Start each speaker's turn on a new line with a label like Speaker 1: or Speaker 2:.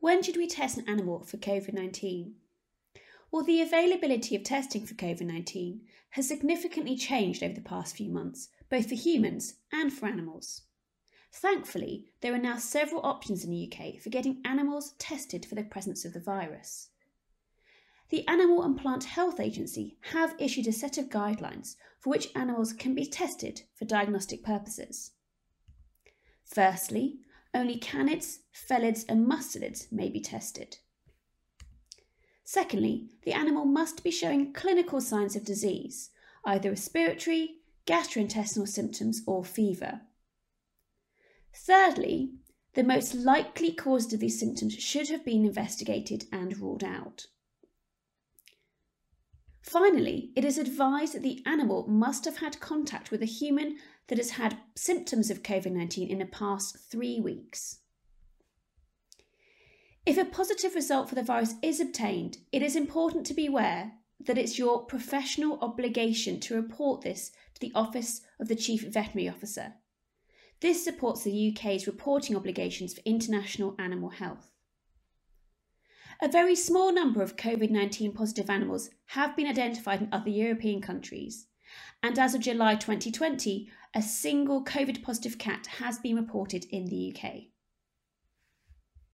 Speaker 1: When should we test an animal for COVID 19? Well, the availability of testing for COVID 19 has significantly changed over the past few months, both for humans and for animals. Thankfully, there are now several options in the UK for getting animals tested for the presence of the virus. The Animal and Plant Health Agency have issued a set of guidelines for which animals can be tested for diagnostic purposes. Firstly, only canids, felids, and mustelids may be tested. Secondly, the animal must be showing clinical signs of disease, either respiratory, gastrointestinal symptoms, or fever. Thirdly, the most likely cause of these symptoms should have been investigated and ruled out. Finally, it is advised that the animal must have had contact with a human that has had symptoms of COVID 19 in the past three weeks. If a positive result for the virus is obtained, it is important to be aware that it's your professional obligation to report this to the Office of the Chief Veterinary Officer. This supports the UK's reporting obligations for international animal health. A very small number of COVID 19 positive animals have been identified in other European countries, and as of July 2020, a single COVID positive cat has been reported in the UK.